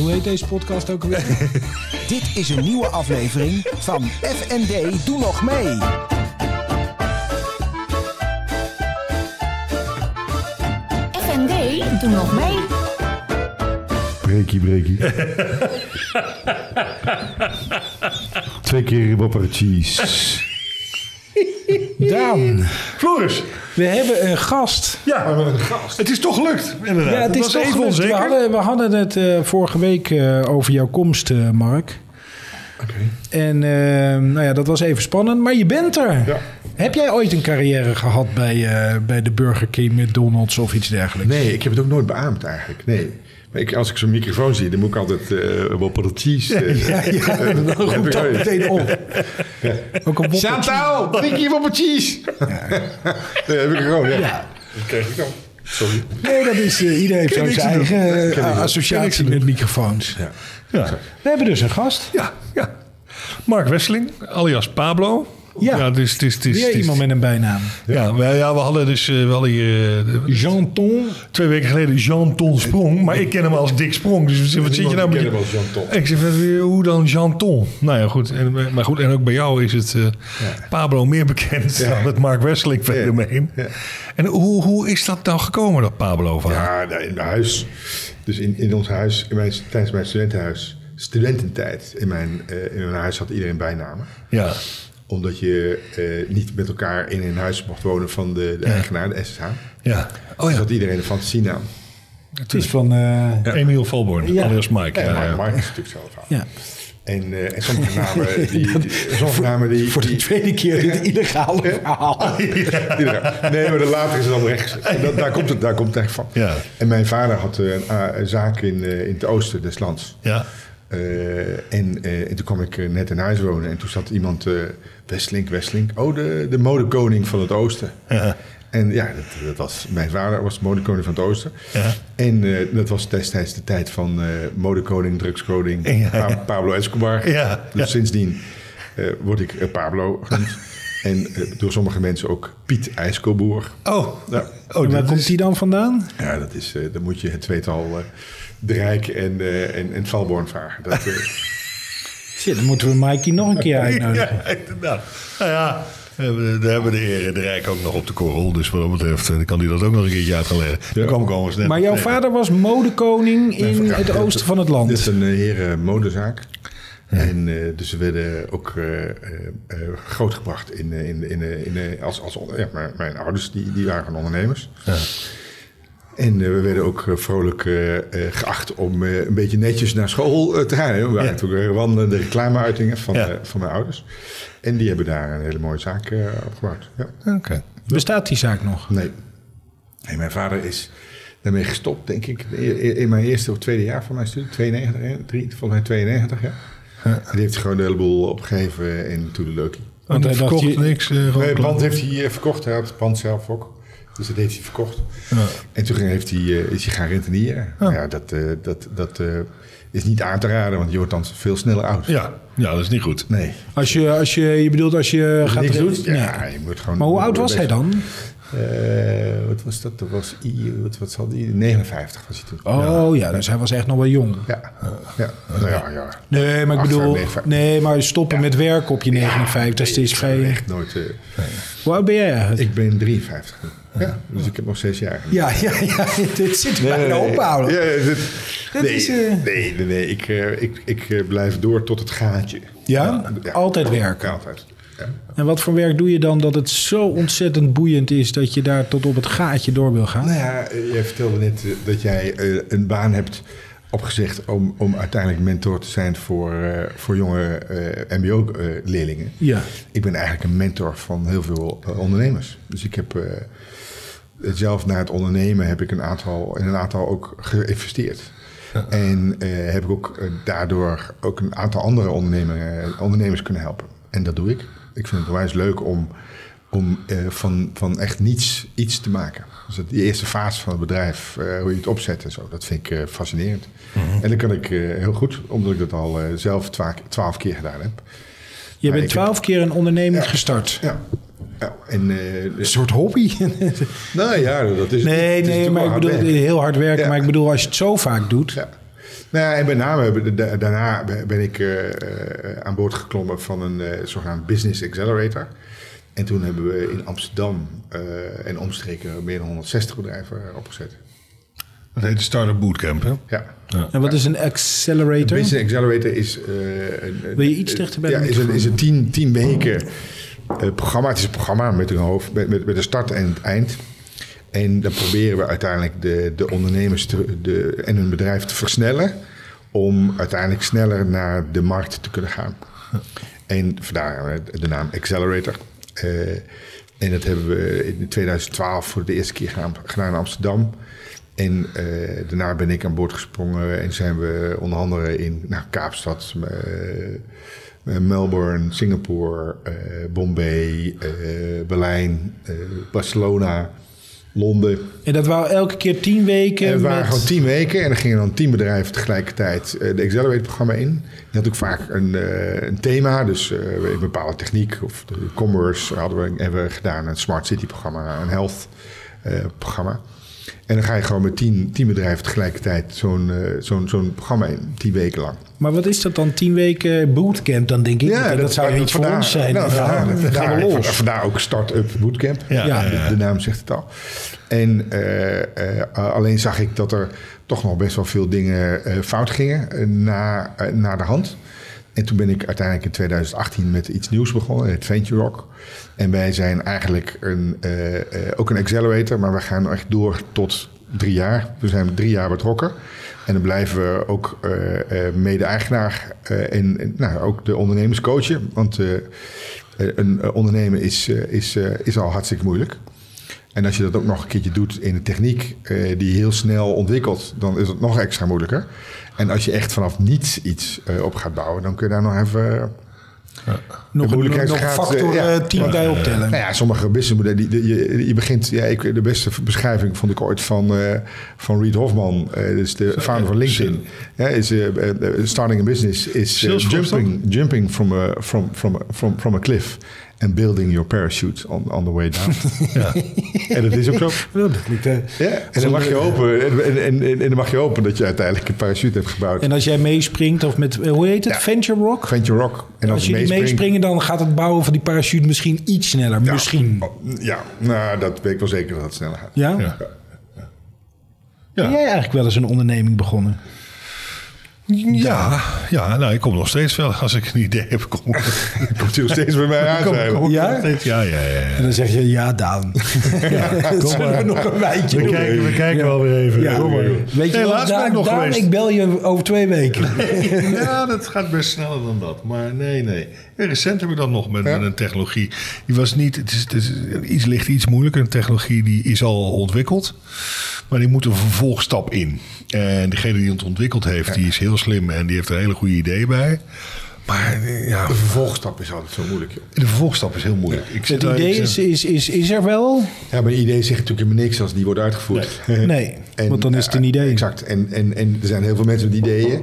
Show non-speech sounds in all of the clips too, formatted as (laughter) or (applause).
Hoe heet deze podcast ook alweer? (laughs) Dit is een nieuwe aflevering van FND Doe Nog Mee. FND, doe nog mee. Breekie, breekie. (laughs) Twee keer wopper cheese. Daan, Floris, we hebben een gast. ja, het is toch gelukt. Inderdaad. Ja, het is was toch even gelukt. We onzeker. hadden, we hadden het eh, vorige week eh, over jouw komst, eh, Mark. En eh, nou ja, dat was even spannend, maar je bent er. Ja. Heb jij ooit een carrière gehad bij, eh, bij de Burger King, McDonald's of iets dergelijks? Nee, ik heb het ook nooit beaamd eigenlijk. Nee. Maar ik, als ik zo'n microfoon zie, dan moet ik altijd uh, wopper cheese. eh, Ja, ja, dan roept dat meteen op. Ook een Chantal, drink je wopper cheese? (laughs) Dat heb ik gewoon, ja. Ja. Dat krijg ik dan. Sorry. Nee, dat is, eh, iedereen heeft zo zijn eigen eh, associatie met microfoons. Ja. Ja. We hebben dus een gast. Ja, ja. Mark Wesseling, alias Pablo. Ja. is, het is, Weer iemand met een bijnaam. Ja, we, ja, we hadden dus eh, wel hier eh, Jean Ton. twee weken geleden Jean Ton Sprong. Maar ik ken hem als Dick Sprong. Dus wat zit je nou met hem als Jean Ton. Ik zeg, hoe dan Jean Ton? Nou ja, goed. En, maar goed, en ook bij jou is het eh, Pablo meer bekend Ja. dan het Mark Wesseling fenomeen. Ja. En hoe, hoe is dat nou gekomen, dat Pablo van? Ja, in mijn huis. Dus in, in ons huis, in mijn, tijdens mijn studentenhuis, studententijd, in mijn, eh, in mijn huis had iedereen bijnamen. Ja. Omdat je eh, niet met elkaar in een huis mocht wonen van de, de eigenaar, de SSH. ja. Oh Dus ja, had iedereen een fantasienaam. Het is van... eh, Emiel Valborn, Ja. alias Mike. Ja. Mark is natuurlijk zelf aan. ja. En, eh, en sommige namen, (laughs) die, sommige namen die... Voor de die- tweede keer dit (laughs) illegale verhaal. (laughs) Nee, maar de later is het dan rechts. Dat, daar, komt het, daar komt het echt van. Ja. En mijn vader had een, zaak in, in het oosten des lands. Ja. Eh, en, eh, en toen kwam ik eh, net in huis wonen en toen zat iemand, eh Westlink, Westlink, oh, de, de modekoning van het oosten. Ja. En ja, dat, dat was, mijn vader was de modekoning van het oosten. Ja. En eh, dat was destijds de tijd van eh, modekoning, drugskoning, Ja, Pa- ja. Pablo Escobar. Ja, Dus ja. sindsdien eh, word ik eh, Pablo genoemd. (laughs) en door sommige mensen ook Piet IJskoboer. Oh, Ja. oh waar komt is, die dan vandaan? Ja, dat is, eh, dan moet je het tweetal eh de Rijk en, eh en, en Valborn vragen. Dat, eh, (laughs) Shit, dan moeten we Mikey nog een keer (laughs) uitnodigen. Ja, inderdaad. Nou ja, daar hebben de heren de Rijk ook nog op de korrel. Dus wat dat betreft eh, kan hij dat ook nog een keertje uit gaan leggen. Ik overigens net. Maar jouw vader was modekoning in Ja, het dit- oosten van het Dit land. is een heren modezaak. En dus ze werden ook eh, eh, grootgebracht in, in, in, in, als, als ja, mijn, mijn ouders die, die waren ondernemers. En eh, we werden ook eh, vrolijk eh, geacht om eh, een beetje netjes naar school te gaan. hè. We waren Ja. natuurlijk wandelende reclameuitingen van, Ja. eh, van mijn ouders. En die hebben daar een hele mooie zaak eh, opgebouwd. Ja. Oké. Bestaat die zaak nog? Nee. nee. Mijn vader is daarmee gestopt, denk ik, in in mijn eerste of tweede jaar van mijn studie. 92, hè? Drie, volgens mij 92, ja. En die heeft gewoon een heleboel opgegeven in Toedeleukkie. Want hij verkocht je- niks. gewoon Nee, het pand heeft hij verkocht. Hij had het pand zelf ook. Dus dat heeft hij verkocht. Ja. En toen heeft hij, eh, is hij gaan rentenieren. Ja, dat, eh, dat, dat eh, is niet aan te raden, want je wordt dan veel sneller oud. Ja, ja, dat is niet goed. Nee. Als je, als je, je bedoelt als je gaat... Nee. Ja, je moet gewoon... Maar hoe oud was hij dan? Eh, wat was dat? Dat was... I, wat, wat zal die? 59 was hij toen. Oh ja, dus hij was echt nog wel jong. Ja, ja. Nou ja, ja. Nee, maar ik bedoel... 58. Nee, maar stoppen met werken op je 59 Nee, is heb echt nooit... eh, Hoe oud ben jij ik ben 53. Ja, dus ik heb nog zes jaar. Ja, ja, ja. (laughs) Dit zit bijna ophouden. Ja, ja, dit- Dat nee, is, eh, nee, nee, nee. Ik, ik, ik blijf door tot het gaatje. Ja? Altijd werken. Ja, altijd. En wat voor werk doe je dan dat het zo ontzettend boeiend is... dat je daar tot op het gaatje door wil gaan? Nou ja, jij vertelde net eh, dat jij eh, een baan hebt opgezegd om, om uiteindelijk mentor te zijn voor, eh, voor jonge MBO-leerlingen. Ja. Ik ben eigenlijk een mentor van heel veel ondernemers. Dus ik heb zelf naar het ondernemen heb ik een aantal, in een aantal ook geïnvesteerd. En heb ik ook daardoor ook een aantal andere ondernemer, ondernemers kunnen helpen. En dat doe ik. Ik vind het onwijs leuk om, om eh, van, van echt niets iets te maken. Dus dat, die eerste fase van het bedrijf, eh, hoe je het opzet en zo, dat vind ik eh, fascinerend. En dat kan ik heel goed, omdat ik dat al zelf twa- twaalf keer gedaan heb. Je Maar bent ik heb- twaalf keer een onderneming gestart. Ja. ja en, Een soort hobby. nou ja, dat is nee, het nee, maar ik bedoel heel hard werken. Ja. Maar ik bedoel, als je het zo vaak doet. Ja. Nou ja, en met name da- daarna ben ik eh, eh, aan boord geklommen van een eh, zogenaamd Business Accelerator. En toen hebben we in Amsterdam eh, en omstreken meer dan 160 bedrijven opgezet. Dat heet de Startup Bootcamp, hè? Ja. En wat is een accelerator? Business Accelerator is... eh, een, een- Wil je iets dichter bij de ja, is een, is een tien, tien weken eh, programma. Het is een programma met een hoofd, met, met, met een start en het eind. En dan proberen we uiteindelijk de, de ondernemers de, en hun bedrijf te versnellen... om uiteindelijk sneller naar de markt te kunnen gaan. En vandaar eh, de naam Accelerator. Eh, en dat hebben we in 2012 voor de eerste keer gedaan, in Amsterdam. En eh, daarna ben ik aan boord gesprongen en zijn we onder andere in nou, Kaapstad, Melbourne, Singapore, Bombay, Berlijn, Barcelona, Londen. En dat waren elke keer tien weken. En het waren met- gewoon tien weken en er gingen dan tien bedrijven tegelijkertijd eh, de Accelerate-programma in. Die had ook vaak een, eh, een thema, dus eh, een bepaalde techniek of de commerce hadden we, hebben we gedaan. Een Smart City-programma, een Health-programma. En dan ga je gewoon met tien, tien bedrijven tegelijkertijd zo'n eh, zo'n zo'n programma in, tien weken lang. Maar wat is dat dan? Tien weken bootcamp dan denk ik. dat, dat zou iets voor vandaar- ons zijn. Nou, Ja, vandaar, dan vandaar- gaan we los. vandaar ook Start-up Bootcamp. Ja, Ja. ja, ja. De, de naam zegt het al. En eh, eh, alleen zag ik dat er toch nog best wel veel dingen eh, fout gingen na, na de hand. En toen ben ik uiteindelijk in 2018 met iets nieuws begonnen, het Venture Rock. En wij zijn eigenlijk een, eh, eh, ook een accelerator, maar we gaan echt door tot drie jaar. We zijn drie jaar betrokken. En dan blijven we ook eh, mede-eigenaar en, en nou, ook de ondernemers coachen. Want een ondernemen is, is, is al hartstikke moeilijk. En als je dat ook nog een keertje doet in een techniek die heel snel ontwikkelt, dan is het nog extra moeilijker. En als je echt vanaf niets iets eh, op gaat bouwen, dan kun je daar nog even. nog de een, nog een factor eh, ja. eh, bij optellen. Nou ja, sommige businessmodellen, die, die- je, je begint, ja, ik, de beste beschrijving vond ik ooit van, eh, van Reed Hofman, eh dus de founder van LinkedIn. Ja, is, eh, eh, starting a business is eh, jumping, jumping from, a, from, from, from, from a cliff and building your parachute on, on the way down. (laughs) Ja. en dat is ook zo. Dat eh, Ja, en dan mag je hopen, en, en, en, en dan mag je hopen dat je uiteindelijk een parachute hebt gebouwd. En als jij meespringt, of met, eh, hoe heet het? Ja. Venture Rock? Venture Rock. En als je jullie meespringt- meespringen, dan gaat het bouwen van die parachute misschien iets sneller. Ja, Misschien. oh, Ja, nou, dat weet ik wel zeker dat het sneller gaat. Ja? Ja. Ben Ja. jij eigenlijk wel eens een onderneming begonnen? Ja, ja, nou, ik kom nog steeds wel. Als ik een idee heb, kom. (laughs) Komt u nog steeds bij mij (laughs) aan? Ja? Ja, ja, ja. En dan zeg je, ja, Daan. (laughs) Zullen we nog een wijntje We doen? kijken, we kijken wel weer even. Ja. Kom maar. Weet je wat, Daan, ik nog Daan, ik bel je over twee weken. Ja, dat gaat best sneller dan dat. Maar nee, nee. Recent heb ik dat nog met, een technologie. Die was niet. Het, is, het is iets ligt iets moeilijker. Een technologie die is al ontwikkeld. Maar die moet een vervolgstap in. En degene die het ontwikkeld heeft, die is heel slim en die heeft er hele goede ideeën bij. Maar ja, De vervolgstap is altijd zo moeilijk, joh. de vervolgstap is heel moeilijk. Ik Het idee is, is, is, is er wel. Ja, maar een idee zegt natuurlijk helemaal niks als die wordt uitgevoerd. Nee, (laughs) want dan is het een idee. eh, exact. En, en, en er zijn heel veel mensen met ideeën.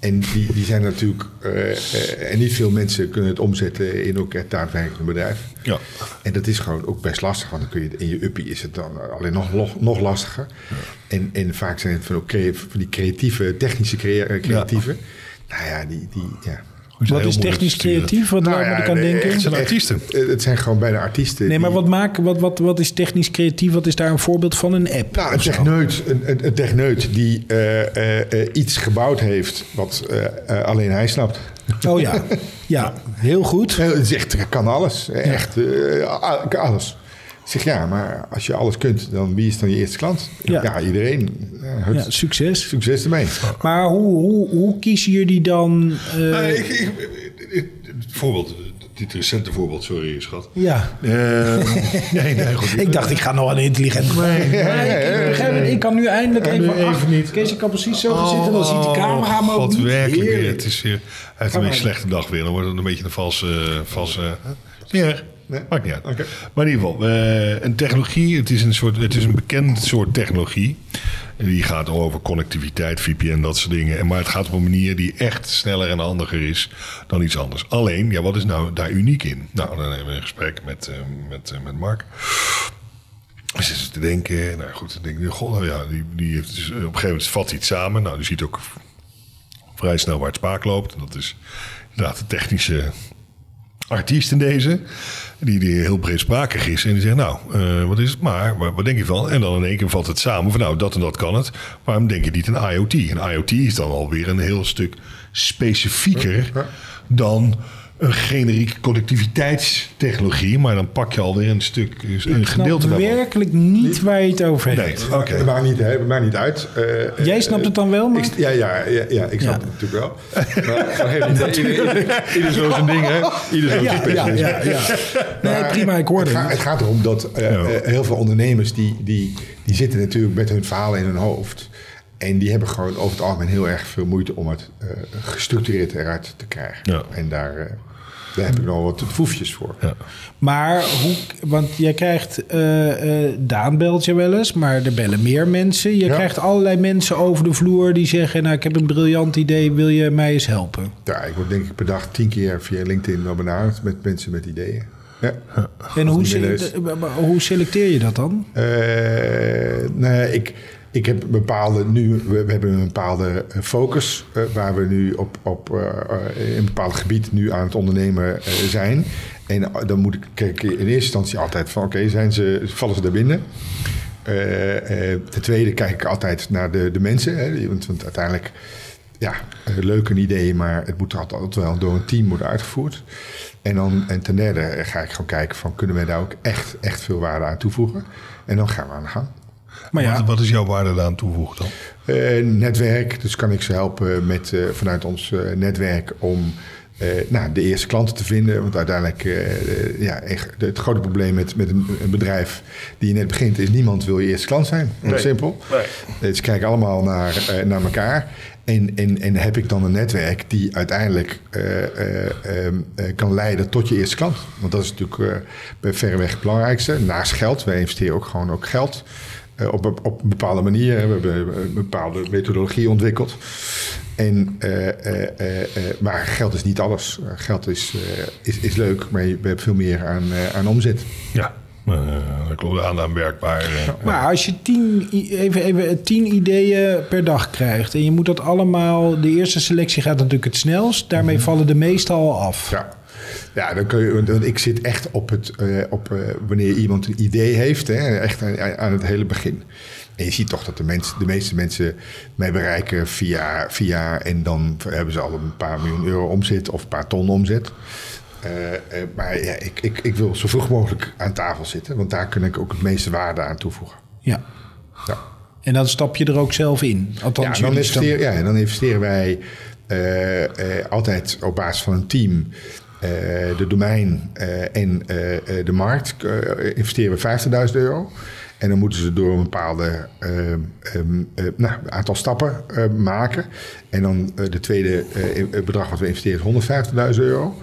En die, die zijn natuurlijk... eh, eh, en niet veel mensen kunnen het omzetten in ook het daadwerkelijk bedrijf. Ja. En dat is gewoon ook best lastig. Want dan kun je in je uppie is het dan alleen nog, nog, nog lastiger. En, en vaak zijn het van, ook van die creatieve, technische eh, creatieven. Nou ja, die... die ja. Wat is technisch creatief? Wat Nou waar ja, moet ik aan nee, denken? echt- zijn artiesten. Het zijn gewoon bijna artiesten. Nee, maar die- wat, maken, wat, wat, wat is technisch creatief? Wat is daar een voorbeeld van? Een app? Nou, een techneut, een, een, een techneut die eh, eh, eh, iets gebouwd heeft wat eh, eh, alleen hij snapt. Oh ja, (laughs) ja, heel goed. Het is echt, kan alles. Echt alles. Zeg ja, maar als je alles kunt, dan wie is dan je eerste klant? Ja. Ja, iedereen. Ja. Ja, succes. Succes ermee. Maar hoe, hoe, hoe kiezen jullie dan... eh, Nee, ik, ik, ik- het voorbeeld, dit recente voorbeeld, sorry schat. ja, Eh, (laughs) nee, nee, goed. ik dacht ik ga nog een intelligent... Nee, Maar ik, kan nu eindelijk Ja, even... nu even ach, niet. Kees, ik kan precies zo gaan zitten. Dan ziet de camera me ook Oh, niet. werkelijk weer. Het is weer, hij heeft een slechte dag weer. Dan wordt het een beetje een valse... valse erg. Nee. Maakt niet uit. Maar in ieder geval, eh, een technologie, het is een, soort, het is een bekend soort technologie. Die gaat over connectiviteit, VPN, dat soort dingen. En Maar het gaat op een manier die echt sneller en handiger is dan iets anders. Alleen, ja, wat is nou daar uniek in? Nou, dan hebben we een gesprek met, eh, met, eh, met Mark. We zitten te denken, nou goed, dan denk ik, god, nou ja, die, die heeft dus, op een gegeven moment vat hij het samen. Nou, die ziet ook vrij snel waar het spaak loopt. Dat is inderdaad de technische artiest in deze. Die, die heel breedsprakig is. En die zegt, nou, eh, wat is het maar? Wat, wat denk je van? En dan in één keer valt het samen van, nou, dat en dat kan het. Waarom denk je niet aan IoT? En IoT is dan alweer een heel stuk specifieker dan een generieke connectiviteitstechnologie. Maar dan pak je alweer een stuk, een Ik snap gedeelte daarvan. werkelijk niet waar je het over Nee, hebt. oké. Het maakt niet, niet uit. Eh, Jij eh, snapt het dan wel, ik, maar... ja, ja, ja, ja, ik snap Ja. het natuurlijk wel. (laughs) Maar, maar. Ieder, ieder, ieder zo zijn ding, hè? Ieder zo zijn Ja, ja, ja, ja. (laughs) Nee, Maar prima, ik hoorde het. Gaat, het. gaat erom dat eh, Ja. eh, heel veel ondernemers... Die, die, die zitten natuurlijk met hun verhalen in hun hoofd. En die hebben gewoon over het algemeen heel erg veel moeite... om het eh, gestructureerd eruit te krijgen. Ja. En daar, eh, daar heb ik nog wat foefjes voor. Ja. Maar hoe, want jij krijgt, eh, eh, Daan belt je wel eens, maar er bellen meer mensen. Je Ja. krijgt allerlei mensen over de vloer die zeggen, nou ik heb een briljant idee, wil je mij eens helpen? Ja, ik word denk ik per dag tien keer via LinkedIn wel benaderd... met mensen met ideeën. Ja. En hoe, maar hoe selecteer je dat dan? Eh, nou ja, ik, ik heb bepaalde nu, we, hebben een bepaalde eh, focus eh, waar we nu op, op in een bepaald gebied nu aan het ondernemen zijn. En dan moet ik kijken in eerste instantie altijd van oké, zijn ze, vallen ze daar binnen? Ten tweede kijk ik altijd naar de, de mensen. Hè, want, want uiteindelijk, ja, leuk een idee, maar het moet altijd wel door een team worden uitgevoerd. En, dan, en ten derde ga ik gewoon kijken van kunnen wij daar ook echt, echt veel waarde aan toevoegen? En dan gaan we aan de gang. Maar ja, Wat, wat is jouw waarde daaraan toevoegen dan? Eh, netwerk, dus kan ik ze helpen met, eh, vanuit ons eh, netwerk om eh, nou, de eerste klanten te vinden. Want uiteindelijk, ja, echt, het grote probleem met, met een, een bedrijf die je net begint, is niemand wil je eerste klant zijn. Heel Nee. simpel. Eh, Ze kijken allemaal naar, naar elkaar. En, en, en heb ik dan een netwerk die uiteindelijk eh, eh, ehm, eh, kan leiden tot je eerste klant. Want dat is natuurlijk eh, bij verreweg het belangrijkste. Naast geld, wij investeren ook gewoon ook geld. Eh, op, op, op een bepaalde manier. We hebben een bepaalde methodologie ontwikkeld. En, eh, eh, eh, eh, maar geld is niet alles. Eh, geld is, eh, is, is leuk, maar je hebt veel meer aan, eh, aan omzet. Ja, uh, dat klopt aan aanwerkbaar. eh, maar als je tien, even, even tien ideeën per dag krijgt en je moet dat allemaal, de eerste selectie gaat natuurlijk het snelst, daarmee vallen de meeste al af. Ja. Ja, dan kun je, ik zit echt op het, eh, op, eh, wanneer iemand een idee heeft, hè, echt aan, aan het hele begin. En je ziet toch dat de, mensen, de meeste mensen mij bereiken via, via, en dan hebben ze al een paar miljoen euro omzet of een paar ton omzet. Eh, maar ja, ik, ik, ik wil zo vroeg mogelijk aan tafel zitten, want daar kan ik ook het meeste waarde aan toevoegen. Ja. Ja. En dan stap je er ook zelf in. Althans, Ja, dan investeren, ja, en dan investeren wij altijd op basis van een team. Eh, de domein eh, en eh, de markt investeren we 50.000 euro. En dan moeten ze door een bepaalde eh, ehm, eh, nou, aantal stappen eh, maken. En dan de tweede bedrag wat we investeren is 150.000 euro.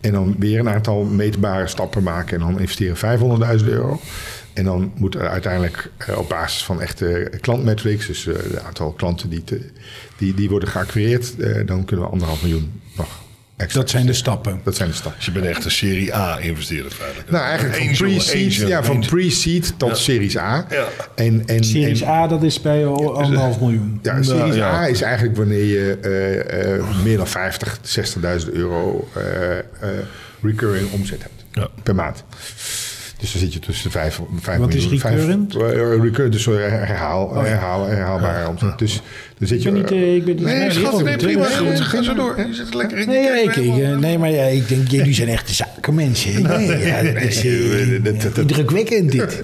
En dan weer een aantal meetbare stappen maken. En dan investeren 500.000 euro. En dan moet er uiteindelijk op basis van echte klantmetrics, dus het aantal klanten die, die, die worden geacquireerd, dan kunnen we anderhalf miljoen nog extra. Dat zijn de stappen. Dat zijn de stappen. Dus je bent echt een Serie A investeerder feitelijk. Nou, eigenlijk van pre-seed, ja, van pre-seed tot Ja. Series A. Ja. En, en, Series en- A, dat is bij al- anderhalf miljoen. Ja, Series ja. A is eigenlijk wanneer je eh, eh, meer dan 50, 60.000 euro eh, eh, recurring omzet hebt Ja. per maand. Dus dan zit je tussen de 5, 5 Wat is miljoen. recurrent? Vijf, eh, recurrent, dus sorry, herhaal, herhaal, herhaalbare omzet. Dus dan zit je... Ik ben niet, eh, ik ben Nee, schat, Nee, prima. Goed, ga zo door. Je zit lekker in Nee, ja, ik, ik, eh, nee, maar ja, ik denk, jullie zijn echte zakenmensen. (laughs) Nee, ja, dat is eh, dat- indrukwekkend dit. (laughs)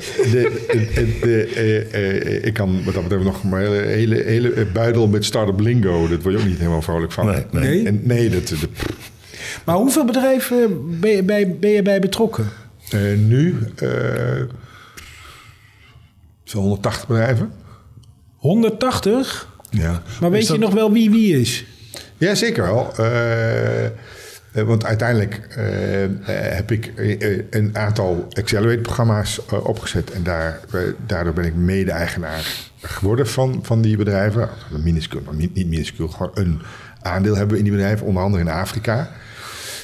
Eh, eh, ik kan wat dat betreft nog een hele, hele, hele buidel met start-up lingo. Dat word je ook niet helemaal vrolijk van. Nee, nee. Nee? En, nee dat, de, Maar hoeveel bedrijven ben je bij, ben je bij betrokken? Eh, nu eh, zo'n 180 bedrijven. 180? Ja. Maar weet dat- je nog wel wie wie is? Ja, zeker wel. Eh, want uiteindelijk heb ik een aantal Accelerate-programma's opgezet. En daar, daardoor ben ik mede-eigenaar geworden van, van die bedrijven. Minuscuul, maar niet, minuscuul, gewoon een aandeel hebben we in die bedrijven. Onder andere in Afrika.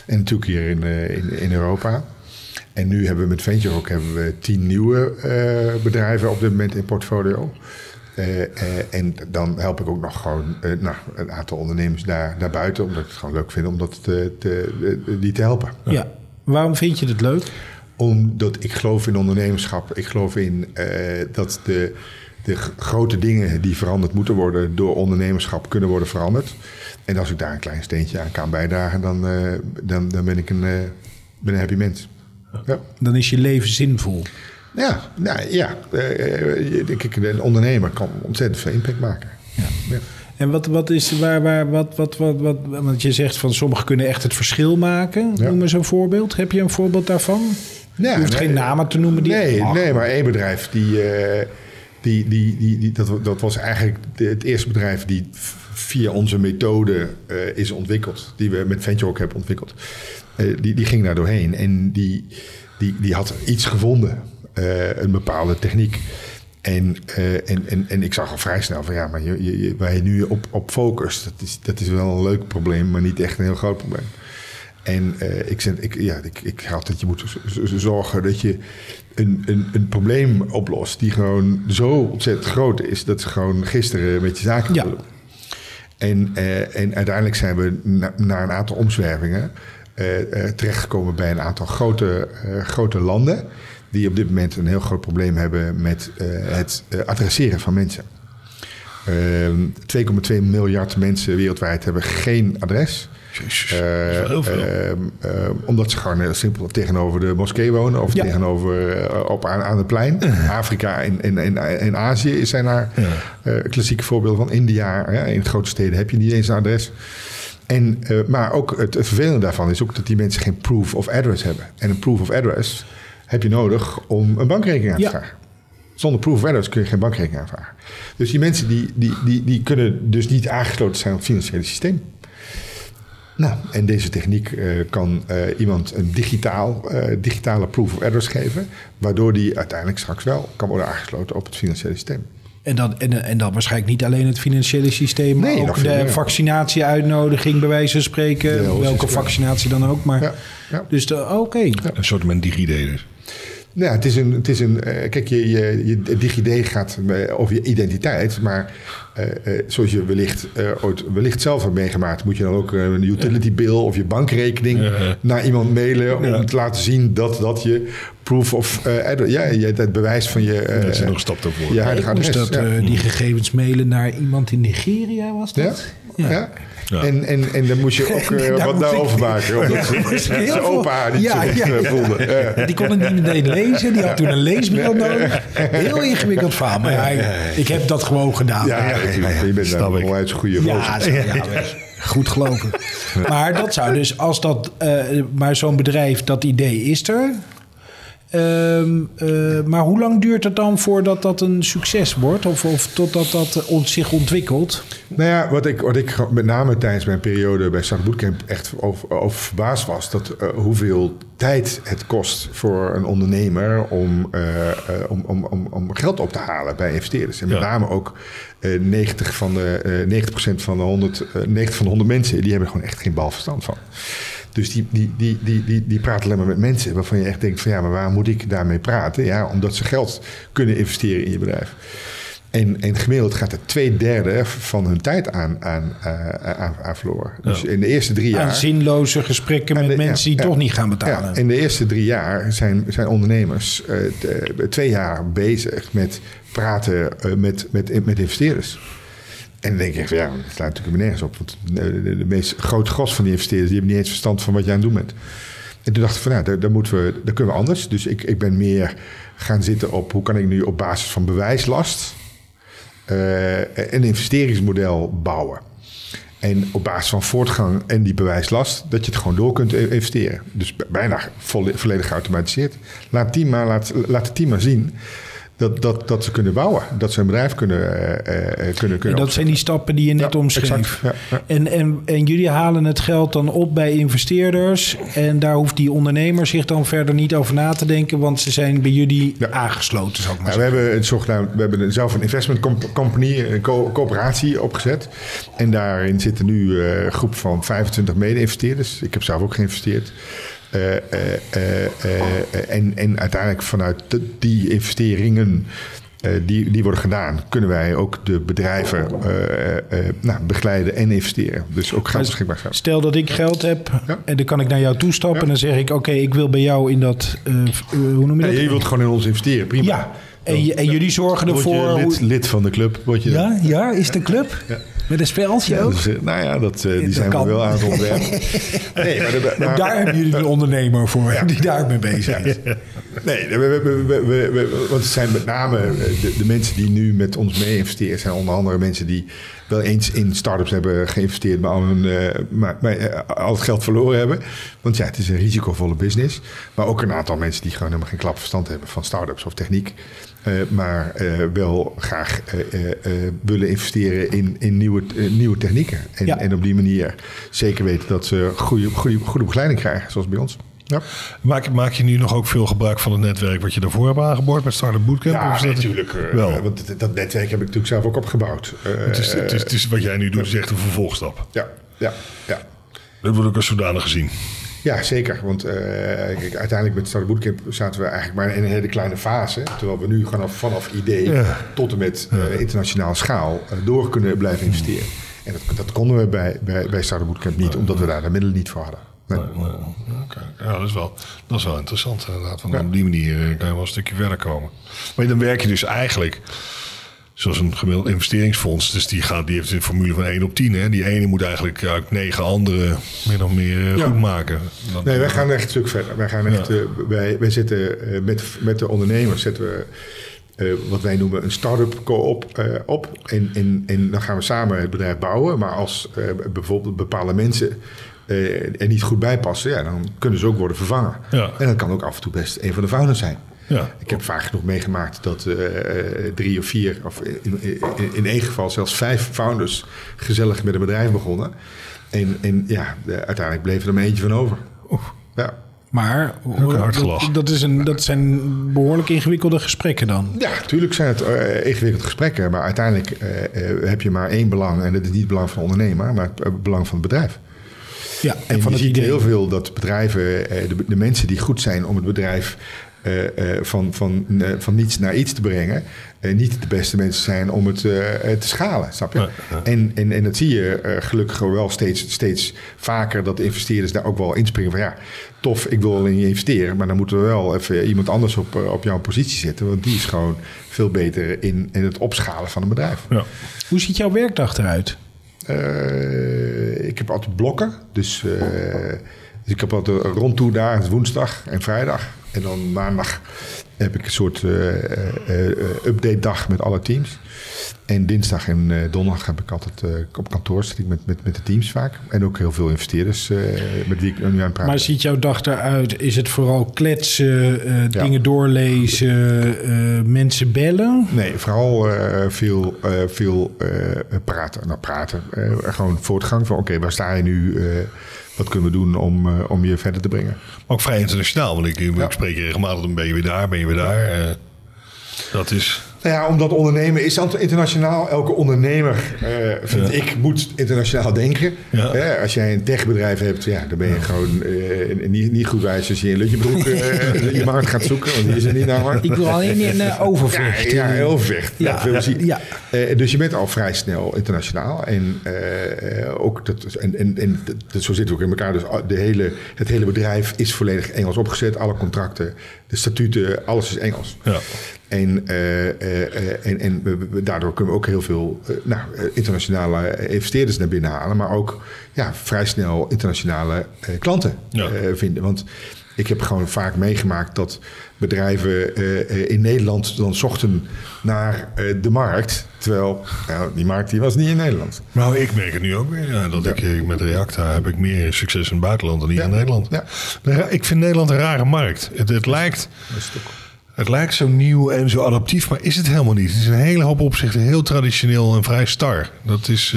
En natuurlijk hier in, in, in Europa. En nu hebben we met Venture ook hebben we tien nieuwe eh, bedrijven op dit moment in portfolio. Eh, eh, en dan help ik ook nog gewoon nou, een aantal ondernemers daar, daarbuiten, omdat ik het gewoon leuk vind om dat te, te, die te helpen. Ja. Waarom vind je het leuk? Omdat ik geloof in ondernemerschap. Ik geloof in dat de, de grote dingen die veranderd moeten worden door ondernemerschap kunnen worden veranderd. En als ik daar een klein steentje aan kan bijdragen, dan, dan, dan ben ik een, ben een happy mens. Ja. Dan is je leven zinvol. Ja, nou, ja. Uh, ik, een ondernemer kan ontzettend veel impact maken. Ja. ja. En wat, wat is waar, waar, wat, wat, wat, wat, want je zegt van sommigen kunnen echt het verschil maken. Noem maar zo'n voorbeeld. Heb je een voorbeeld daarvan? Ja, je hoeft geen namen te noemen. Die nee, nee, maar één bedrijf die, uh, die, die, die, die, dat, dat was eigenlijk het eerste bedrijf die via onze methode uh, is ontwikkeld. Die we met Venture ook hebben ontwikkeld. die, die ging daar doorheen en die, die, die had iets gevonden. Eh, een bepaalde techniek. En, en, en, en ik zag al vrij snel van ja, maar je, je, waar je nu op, op focust, dat is, dat is wel een leuk probleem, maar niet echt een heel groot probleem. En uh, ik, zeg, ik, ja, ik, ik had dat je moet zorgen dat je een, een, een probleem oplost die gewoon zo ontzettend groot is dat ze gewoon gisteren met je zaken ja. doen. En, uh, en uiteindelijk zijn we na, een aantal omzwervingen terechtgekomen bij een aantal grote, grote landen die op dit moment een heel groot probleem hebben met het adresseren van mensen. Uh, ehm, 2,2 miljard mensen wereldwijd hebben geen adres. Jezus, heel veel. Ehm, ehm, omdat ze gewoon heel simpel tegenover de moskee wonen of tegenover eh, op, aan, aan het plein. Afrika en, en, en, en Azië zijn daar klassieke voorbeelden van. India, in grote steden heb je niet eens een adres. En, maar ook het, het vervelende daarvan is ook dat die mensen geen proof of address hebben. En een proof of address heb je nodig om een bankrekening aan te vragen. Zonder proof of address kun je geen bankrekening aanvragen. Dus die mensen die, die, die, die kunnen dus niet aangesloten zijn op het financiële systeem. Nou, en deze techniek uh, kan uh, iemand een digitaal, uh, digitale proof of address geven, waardoor die uiteindelijk straks wel kan worden aangesloten op het financiële systeem. En dan, en, en dan waarschijnlijk niet alleen het financiële systeem, maar nee, ook de vaccinatieuitnodiging, bij wijze van spreken. welke vaccinatie dan ook. Maar, ja, ja. Dus oké. Okay. Een soort met DigiD dus. Nou, het is een. Het is een uh, kijk, je, je, je DigiD gaat over je identiteit. Maar uh, uh, zoals je wellicht, ooit wellicht zelf hebt meegemaakt, moet je dan ook een utility bill of je bankrekening naar iemand mailen. om ja. te laten zien dat, dat je proof of. ja, je, het bewijs van je. dat is nog een stap daarvoor. Ja, ja moest dat, die gegevens mailen naar iemand in Nigeria, was dat? ja. En, en, en dan moest je ook (laughs) uh, wat daarover maken. Omdat ze, zijn opa niet ja, zo ja, voelde. Die kon het niet meteen lezen. Die had toen een leesbril nodig. Heel ingewikkeld verhaal. Maar ik heb dat gewoon gedaan. Ja, je bent daar een onwijs goede ja, Goed gelopen. Maar dat zou dus, als dat, uh, maar zo'n bedrijf, dat idee is er. Um, uh, maar hoe lang duurt het dan voordat dat een succes wordt? Of, of totdat dat ont zich ontwikkelt? Nou ja, wat ik, wat ik met name tijdens mijn periode bij Start Bootcamp echt over, over verbaasd was... dat uh, hoeveel tijd het kost voor een ondernemer om, uh, om, om, om, om geld op te halen bij investeerders. En met ja. name ook 90, van de, 90 van de 100, 90 van de 100 mensen... die hebben er gewoon echt geen balverstand van. Dus die, die, die, die, die, die praten alleen maar met mensen waarvan je echt denkt van ja, maar waar moet ik daarmee praten? Ja, omdat ze geld kunnen investeren in je bedrijf. En, en gemiddeld gaat er twee derde van hun tijd aan, aan, uh, aan, aan verloren. Dus in de eerste drie jaar... Aan zinloze gesprekken met mensen die toch niet gaan betalen. Ja, in de eerste drie jaar zijn, zijn ondernemers uh, twee jaar bezig met praten uh, met, met, met investeerders. En dan denk ik, ja, dat slaat natuurlijk nergens op. Want de, de, meest grote gros van die investeerders... die hebben niet eens verstand van wat je aan het doen bent. En toen dacht ik van, nou, daar, moeten we, daar kunnen we anders. Dus ik, ik ben meer gaan zitten op... hoe kan ik nu op basis van bewijslast... Uh, een investeringsmodel bouwen. En op basis van voortgang en die bewijslast... dat je het gewoon door kunt investeren. Dus bijna volledig geautomatiseerd. Laat, team maar, laat, laat het team maar zien dat, dat, dat ze kunnen bouwen. Dat ze een bedrijf kunnen uh, uh, kunnen, kunnen En dat zijn die stappen die je net ja, omschreef. Ja, ja. En, en, en jullie halen het geld dan op bij investeerders. En daar hoeft die ondernemer zich dan verder niet over na te denken. Want ze zijn bij jullie aangesloten, zou ik maar. We hebben, een zogenaamd, we hebben zelf een investment company, een co coöperatie opgezet. En daarin zitten nu een groep van 25 mede-investeerders. Ik heb zelf ook geïnvesteerd. Uh, uh, uh, en, en uiteindelijk vanuit die investeringen eh, die, die worden gedaan, kunnen wij ook de bedrijven eh, eh, nou, begeleiden en investeren. Dus ook geld beschikbaar stellen. Stel dat ik geld heb Ja. en dan kan ik naar jou toestappen Ja. en dan zeg ik: Oké, ik wil bij jou in dat. eh, eh, hoe noem je dat? Je wilt gewoon in ons investeren, prima. ja, en, jullie zorgen Word je ervoor. lid, lid van de club. Word je ja, ja, is de club? Met een speldje ook? Dus, nou ja, dat, eh, die Dat zijn kan. we wel aan het ontwerpen. (laughs) nee, maar, de- En daar hebben jullie een ondernemer voor die daar mee bezig is. Nee, we, we, we, want het zijn met name eh, de, de mensen die nu met ons mee investeren, zijn onder andere mensen die wel eens in start-ups hebben geïnvesteerd, maar al, hun, eh, maar, maar, al het geld verloren hebben. Want ja, het is een risicovolle business. Maar ook een aantal mensen die gewoon helemaal geen klap verstand hebben van start-ups of techniek. Eh, maar eh, wel graag eh, willen investeren in, in nieuwe, nieuwe technieken. En, Ja. en op die manier zeker weten dat ze goede, goede, goede begeleiding krijgen, zoals bij ons. Ja. Maak, maak je nu nog ook veel gebruik van het netwerk wat je daarvoor hebt aangeboord met Startup Bootcamp? Ja, Of natuurlijk. Wel. Want dat, dat netwerk heb ik natuurlijk zelf ook opgebouwd. Het is, het, is, het is wat jij nu doet, is echt een vervolgstap. ja, ja, ja. Dat wordt ook als zodanig gezien. Ja, zeker. Want eh, kijk, uiteindelijk met Startup Bootcamp zaten we eigenlijk maar in een hele kleine fase. Terwijl we nu vanaf, vanaf idee Ja. tot en met eh, internationale schaal eh, door kunnen blijven investeren. En dat, dat konden we bij, bij, bij Startup Bootcamp niet, omdat we daar de middelen niet voor hadden. Nee. Ja, dat is, wel, dat is wel interessant inderdaad. Want op die manier kan je wel een stukje verder komen. Maar dan werk je dus eigenlijk zoals een gemiddeld investeringsfonds. Dus die, gaat, die heeft een formule van 1 op 10. Hè. Die ene moet eigenlijk uit negen andere min of meer eh, Ja. goed maken. Nee, wij gaan echt een stuk verder. Wij, gaan echt, Ja. eh, wij, wij zitten eh, met, met de ondernemers zetten we wat wij noemen een start-up co-op op. En, en, en dan gaan we samen het bedrijf bouwen. Maar als bijvoorbeeld bepaalde mensen er niet goed bij passen, ja, dan kunnen ze ook worden vervangen. Ja. En dat kan ook af en toe best een van de founders zijn. Ja. Ik heb vaak genoeg meegemaakt dat eh, drie of vier, of in, in, in één geval zelfs vijf founders gezellig met een bedrijf begonnen. En, en ja, de- uiteindelijk bleef er maar eentje van over. Ja. Maar dat, gelachen. dat, is een, dat zijn behoorlijk ingewikkelde gesprekken dan. ja, natuurlijk zijn het eh, ingewikkelde gesprekken, maar uiteindelijk eh, eh, heb je maar één belang. En dat is niet het belang van de ondernemer, maar het eh, belang van het bedrijf. Ja, En, en van je het ziet idee. heel veel dat bedrijven, eh, de, de mensen die goed zijn om het bedrijf eh, eh, van, van, eh, van niets naar iets te brengen, eh, niet de beste mensen zijn om het te schalen, snap je? Ja, ja. En, en, en dat zie je eh, gelukkig wel steeds, steeds vaker dat de investeerders daar ook wel inspringen van ja, tof, ik wil in je investeren, maar dan moeten we wel even iemand anders op, op jouw positie zetten, want die is gewoon veel beter in, in het opschalen van een bedrijf. Ja. Hoe ziet jouw werkdag eruit? Eh, ik heb altijd blokken. Dus, eh, dus ik heb altijd een rondtoe daar, woensdag en vrijdag. En dan maandag heb ik een soort eh, update dag met alle teams. En dinsdag en donderdag heb ik altijd op kantoor zit ik met, met, met de teams vaak. En ook heel veel investeerders met wie ik nu aan het praten Maar ziet jouw dag eruit? Is het vooral kletsen, Ja. dingen doorlezen, mensen bellen? Nee, vooral veel, veel praten. Nou, praten. gewoon voortgang van oké, waar sta je nu? Wat kunnen we doen om, eh, om je verder te brengen? Maar ook vrij internationaal. Want ik, ik Ja. spreek regelmatig, dan ben je weer daar, ben je weer daar. Eh, dat is... Nou ja, omdat ondernemen is internationaal. Elke ondernemer, eh, vind Ja. ik, moet internationaal denken. Ja. Als jij een techbedrijf hebt, ja, dan ben je gewoon eh, niet, niet goed wijs als je in Lutjebroek eh, (laughs) je markt gaat zoeken. Want die is er niet namelijk. Ik wil alleen in uh, overvecht. Ja, ja, overvecht. Ja, veel ja, zien. ja. Dus je bent al vrij snel internationaal. En, ook dat, en, en, en dat, zo zitten we ook in elkaar. Dus de hele, het hele bedrijf is volledig Engels opgezet. Alle contracten, de statuten, alles is Engels. Ja. En, eh, eh, eh, en, en we- daardoor kunnen we ook heel veel nou, internationale investeerders naar binnen halen. Maar ook ja, vrij snel internationale klanten Ja. vinden. Want ik heb gewoon vaak meegemaakt dat bedrijven eh, eh, in Nederland dan zochten naar eh, de markt. Terwijl nou, die markt die was niet in Nederland. Nou, ik merk het nu ook weer. Ja, dat Ja. ik met Reacta heb ik meer succes in het buitenland dan hier Ja. in Nederland. Ja. Ik vind Nederland een rare markt. Het, het lijkt... Het lijkt zo nieuw en zo adaptief, maar is het helemaal niet. Het is een hele hoop opzichten heel traditioneel en vrij star. Dat is.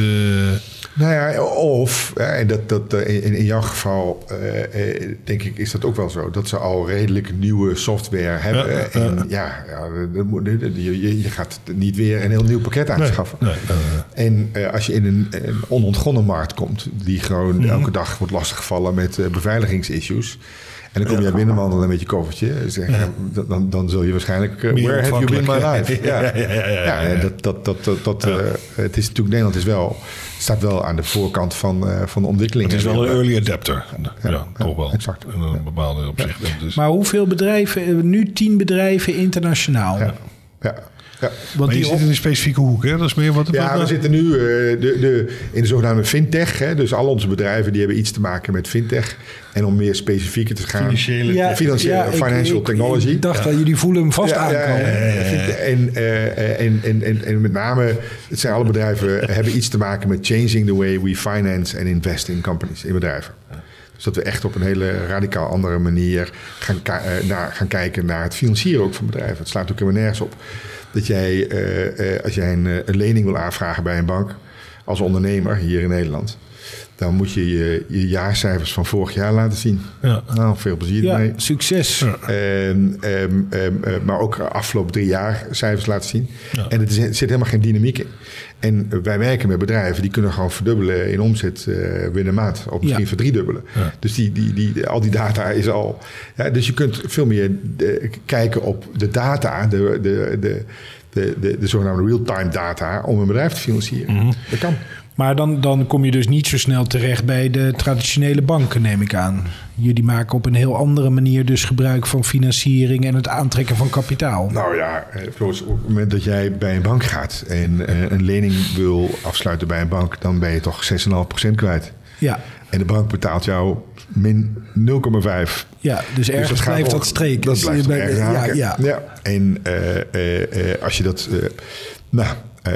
Nou ja, of, en dat, dat, eh, in, in jouw geval eh, eh, denk ik is dat ook wel zo, dat ze al redelijk nieuwe software hebben. Ja, en ja, ja je, je- gaat niet weer een heel nieuw pakket aanschaffen. nee, nee, nee. En als je in een, een onontgonnen markt komt, die gewoon Mhm. elke dag wordt lastiggevallen met beveiligingsissues. En dan kom je binnenwandelen met je koffertje. Zeg, dan, dan, dan zul je waarschijnlijk... Meer where have you been my life? (laughs) Ja, Ja, ja, ja, ja, ja. en dat, dat, dat, het is natuurlijk... Nederland is wel, staat wel aan de voorkant van, eh, van de ontwikkeling. Het is wel een early adapter. Ja, toch wel. exact. In een bepaalde opzicht. Dus, Maar hoeveel bedrijven, eh, nu tien bedrijven internationaal. Ja, ja. Want je die zit in een specifieke hoek, hè? Dat is meer wat... Ja, wat- we zitten nu eh, de, de, in de zogenaamde fintech. Hè, dus al onze bedrijven die hebben iets te maken met fintech. En om meer specifieker te gaan. Financiële- financiële ik- financial ik- technology. Ik dacht dat jullie voelen hem vast aankomen. ja, ja, ja. En, eh, en, en, en, en met name, het zijn alle bedrijven (laughs) hebben iets te maken met changing the way we finance and invest in companies, in bedrijven. Dus dat we echt op een hele radicaal andere manier gaan, eh, naar, gaan kijken naar het financieren ook van bedrijven. Het slaat ook helemaal nergens op dat jij, eh, eh, als jij een lening wil aanvragen bij een bank, als ondernemer hier in Nederland, dan moet je je, je jaarcijfers van vorig jaar laten zien. Ja. Nou, veel plezier Ja, ermee. succes. Ehm, ehm, eh, maar ook afgelopen drie jaar cijfers laten zien. En het is, er zit helemaal geen dynamiek in. En wij werken met bedrijven die kunnen gewoon verdubbelen in omzet eh, binnen maand. Of misschien Ja. verdriedubbelen. Dus die, die, die, al die data is al... Ja, dus je kunt veel meer eh, kijken op de data, de, de, de, de, de, de zogenaamde real-time data... om een bedrijf te financieren. Dat kan. Maar dan, dan kom je dus niet zo snel terecht bij de traditionele banken, neem ik aan. Jullie maken op een heel andere manier dus gebruik van financiering en het aantrekken van kapitaal. Nou ja, Floris, op het moment dat jij bij een bank gaat en eh, een lening wil afsluiten bij een bank, dan ben je toch 6,5% kwijt. Ja, En de bank betaalt jou min 0,5. ja dus ergens dat gaat blijft dat streken. Dat blijft ergens ja, haken. ja. En eh, eh, als je dat... nou,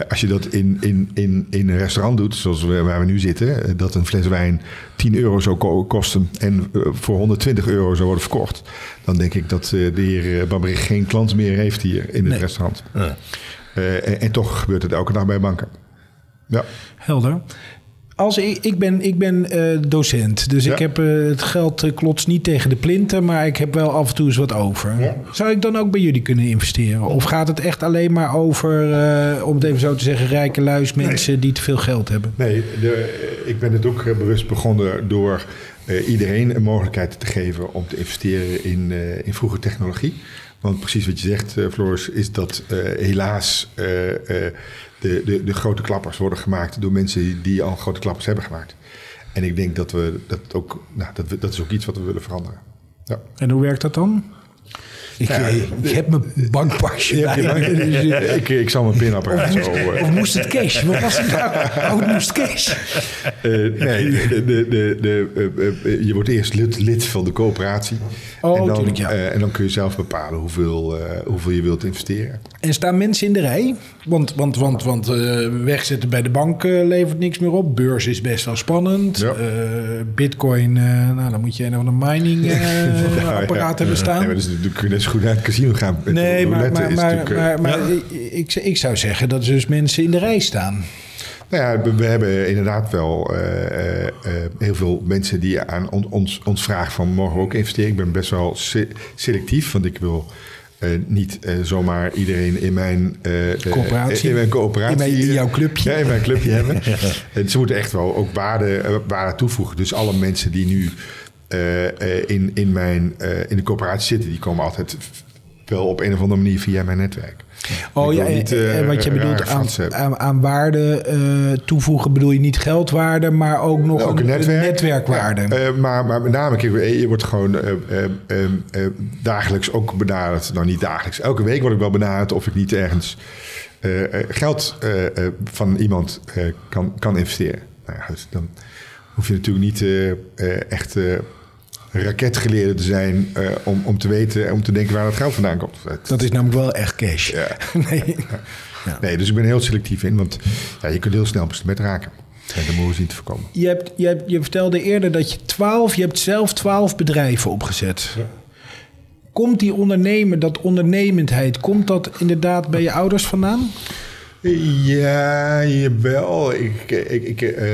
als je dat in, in, in, in een restaurant doet, zoals we, waar we nu zitten... eh, dat een fles wijn 10 euro zou ko- kosten... en eh, voor 120 euro zou worden verkocht... dan denk ik dat eh, de heer Babberich geen klant meer heeft hier in het Nee. restaurant. Ja. Eh, en, en toch gebeurt het elke dag bij banken. Ja. Helder. Als ik, ik ben, ik ben eh, docent, dus Ja. ik heb eh, het geld eh, klotst niet tegen de plinten, maar ik heb wel af en toe eens wat over. Zou ik dan ook bij jullie kunnen investeren? Of gaat het echt alleen maar over, om het even zo te zeggen, rijke luis mensen die te veel geld hebben? Nee, de, ik ben het ook bewust begonnen door iedereen een mogelijkheid te geven om te investeren in, in vroege technologie. Want precies wat je zegt, Floris, is dat helaas de, de, de grote klappers worden gemaakt door mensen die, al grote klappers hebben gemaakt. En ik denk dat we dat ook, nou, dat, dat is ook iets wat we willen veranderen. Ja. En hoe werkt dat dan? Ik, Ja, eh, ik heb mijn bankpasje bij me, dus, ik, ik zal mijn pinapparaat zo... eh, Of moest het cash? Wat was het nou? Oh, het moest cash. Eh, nee, de, de, de, eh, je wordt eerst lid, lid van de coöperatie. Oh, en, dan, tuurlijk, ja. en dan kun je zelf bepalen hoeveel, hoeveel je wilt investeren. En staan mensen in de rij? Want, want, want, want wegzetten bij de bank levert niks meer op. Beurs is best wel spannend. Bitcoin, nou, dan moet je een of ander mining (laughs) apparaat ja. hebben staan. Nee, maar dat is natuurlijk goed naar het casino gaan. Nee, maar, roulette maar, maar, eh, maar, maar ik, ik zou zeggen dat er dus mensen in de rij staan. Nou ja, we, hebben inderdaad wel eh, eh, eh, heel veel mensen die aan on- ons, ons vragen van mogen we ook investeren. Ik ben best wel se- selectief, want ik wil eh, niet eh, zomaar iedereen in mijn eh, eh, Coöperatie. in mijn coöperatie, In mijn- in jouw clubje. Ja, in mijn clubje hebben. (laughs) En ze moeten echt wel ook waarde, eh, waarde toevoegen. Dus alle mensen die nu eh, eh, in, in, mijn, eh, in de coöperatie zitten, die komen altijd wel op een of andere manier via mijn netwerk. Oh ja, en, niet, eh, en wat je bedoelt aan, aan, aan waarde eh, toevoegen bedoel je niet geldwaarde, maar ook nog Ook een, een netwerk. netwerkwaarde. Ja, eh, maar, maar met name, kijk, je wordt gewoon eh, eh, eh, eh, dagelijks ook benaderd. Nou, niet dagelijks. Elke week word ik wel benaderd of ik niet ergens eh, eh, geld eh, eh, van iemand eh, kan, kan investeren. Nou ja, dus dan hoef je natuurlijk niet eh, eh, echt eh, raketgeleerde te zijn eh, om, om te weten, om te denken waar dat geld vandaan komt. Dat is namelijk wel echt cash. Ja. (laughs) nee. Nee, dus ik ben heel selectief in, want ja, je kunt heel snel besmet raken. En moeten we zien te voorkomen. Je, hebt, je, hebt, je vertelde eerder dat je twaalf, je hebt zelf twaalf bedrijven opgezet. Komt die ondernemer, dat ondernemendheid, komt dat inderdaad bij je ouders vandaan? Ja, jawel. Ik, ik, ik, eh,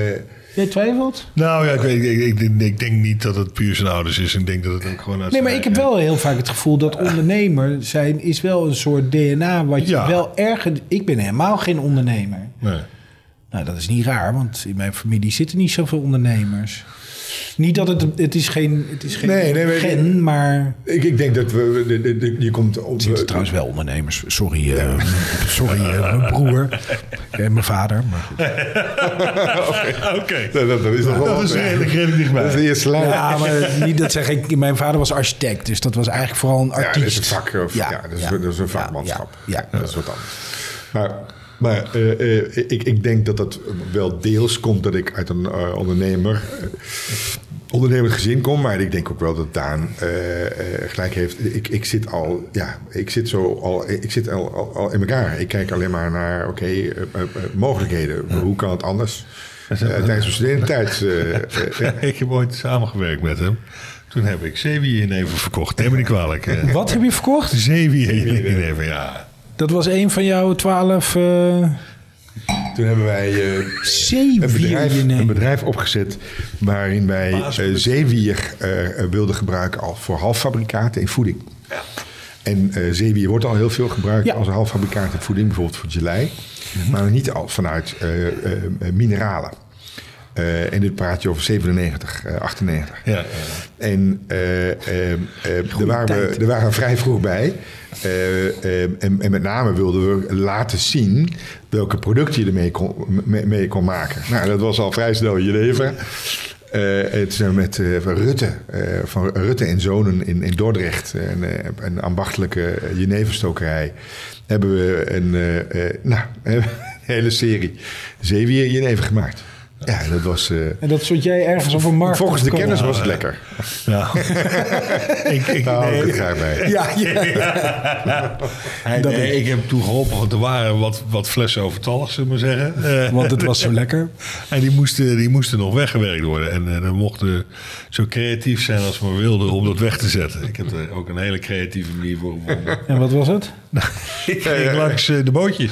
Jij twijfelt? Nou ja, ik, weet, ik, ik, ik denk niet dat het puur zijn ouders is. Ik denk dat het ook gewoon uit Nee, maar ik heb wel heel vaak het gevoel dat ondernemer zijn is wel een soort DNA wat je Ja. wel erg. Ik ben helemaal geen ondernemer. Nee. Nou, dat is niet raar, want in mijn familie zitten niet zoveel ondernemers. Niet dat het... Het is geen, het is geen Nee, nee, maar- gen, maar... Ik, ik denk dat we... De, de, de- je komt op... Het zijn trouwens wel ondernemers. Sorry, eh, (laughs) sorry eh, mijn broer en mijn vader. Maar. (laughs) Oké. Dat, dat, dat is nog wel... Dat is redelijk, redelijk dichtbij. Dat is de eerste lijn. Ja, maar niet dat zeg ik. Mijn vader was architect, dus dat was eigenlijk vooral een Ja, artiest. dat is een vak. of- Ja, dat, is, dat is een vakmanschap. Ja, ja. Dat is wat anders. Maar, maar eh, eh, ik, ik denk dat dat wel deels komt dat ik uit een eh, ondernemer... ondernemend gezin kom, maar ik denk ook wel dat Daan eh, eh, gelijk heeft. Ik, ik zit al, ja, ik zit zo al, ik zit al, al, al in elkaar. Ik kijk alleen maar naar, oké, mogelijkheden. Hoe kan het anders? Tijdens mijn studententijd. (laughs) Ik heb ooit samengewerkt met hem. Toen heb ik zeewierjenever verkocht. Neem me niet kwalijk. Wat heb je verkocht? Zeewierjenever, ja. Dat was een van jouw twaalf uh, toen hebben wij eh, een, bedrijf, een bedrijf opgezet waarin wij eh, zeewier eh, eh, wilden gebruiken al voor halffabrikaten in voeding. En eh, zeewier wordt al heel veel gebruikt Ja. als een halffabrikaat in voeding, bijvoorbeeld voor gelei. Maar niet al vanuit eh, eh, eh, mineralen. Eh, en dit praat je over 97, eh, 98. Ja, ja. En eh, eh, eh, daar, waren we, daar waren we vrij vroeg bij. Eh, eh, en, en met name wilden we laten zien welke producten je ermee kon, mee, mee kon maken. Nou, dat was al vrij snel je leven. Eh het zijn we met eh, Rutte, eh, van Rutte en Zonen in, in Dordrecht, een, eh, een ambachtelijke jeneverstokerij, hebben we een, eh, eh, nou, (laughs) een hele serie zeewier jenever gemaakt. Ja, dat was... eh, En dat soort jij ergens op een markt. volgens de kennis was het lekker. Ja. (laughs) ik, ik, Daar hou ik graag bij. Ja, ja. Dat nee, ik heb toen geholpen, want er waren wat, wat flessen overtallig, zullen we maar zeggen. Eh, Want het was zo lekker. (laughs) En die moesten, die moesten nog weggewerkt worden. En eh, dan mochten zo creatief zijn als we maar wilden om dat weg te zetten. Ik heb er ook een hele creatieve manier voor gevonden. En wat was het? (laughs) Ik ging langs de bootjes.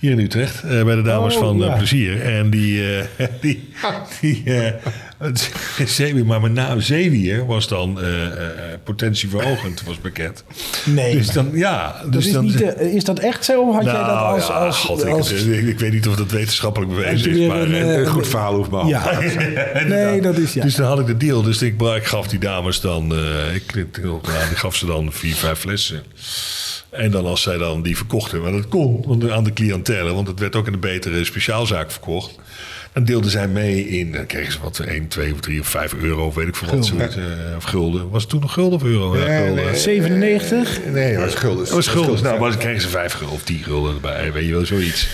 Hier in Utrecht, eh, bij de dames Oh, van eh, ja. Plezier. En die, eh, die, die eh, zeewier, maar met name zeewier was dan eh, eh, potentieverhogend, was bekend. Nee. Dus dan, ja, Dat dus is, dan, niet, eh, is dat echt zo? Of had jij dat Nou, als... ja, als, God, ik, als- ik, ik weet niet of dat wetenschappelijk bewezen is. Maar, een, eh, eh, Een goed verhaal hoeft maar Ja. Nee, dat is ja. Dus dan had ik de deal. Dus ik, ik gaf die dames dan... eh, ik, ik, die gaf ze dan vier, vijf flessen. En dan als zij dan die verkochten... Maar dat kon aan de cliëntele. Want het werd ook in een betere speciaalzaak verkocht. Dan deelden zij mee in... Dan kregen ze wat 1, 2 of 3 of 5 euro. Weet ik veel wat. Zoiets, eh, of gulden. Was het toen nog gulden of euro? Ja, Nee, gulden. nee. 97? Nee, dat was gulden. Was gulden. Nou, maar dan kregen ze 5 gulden of 10 gulden erbij. Weet je wel, zoiets.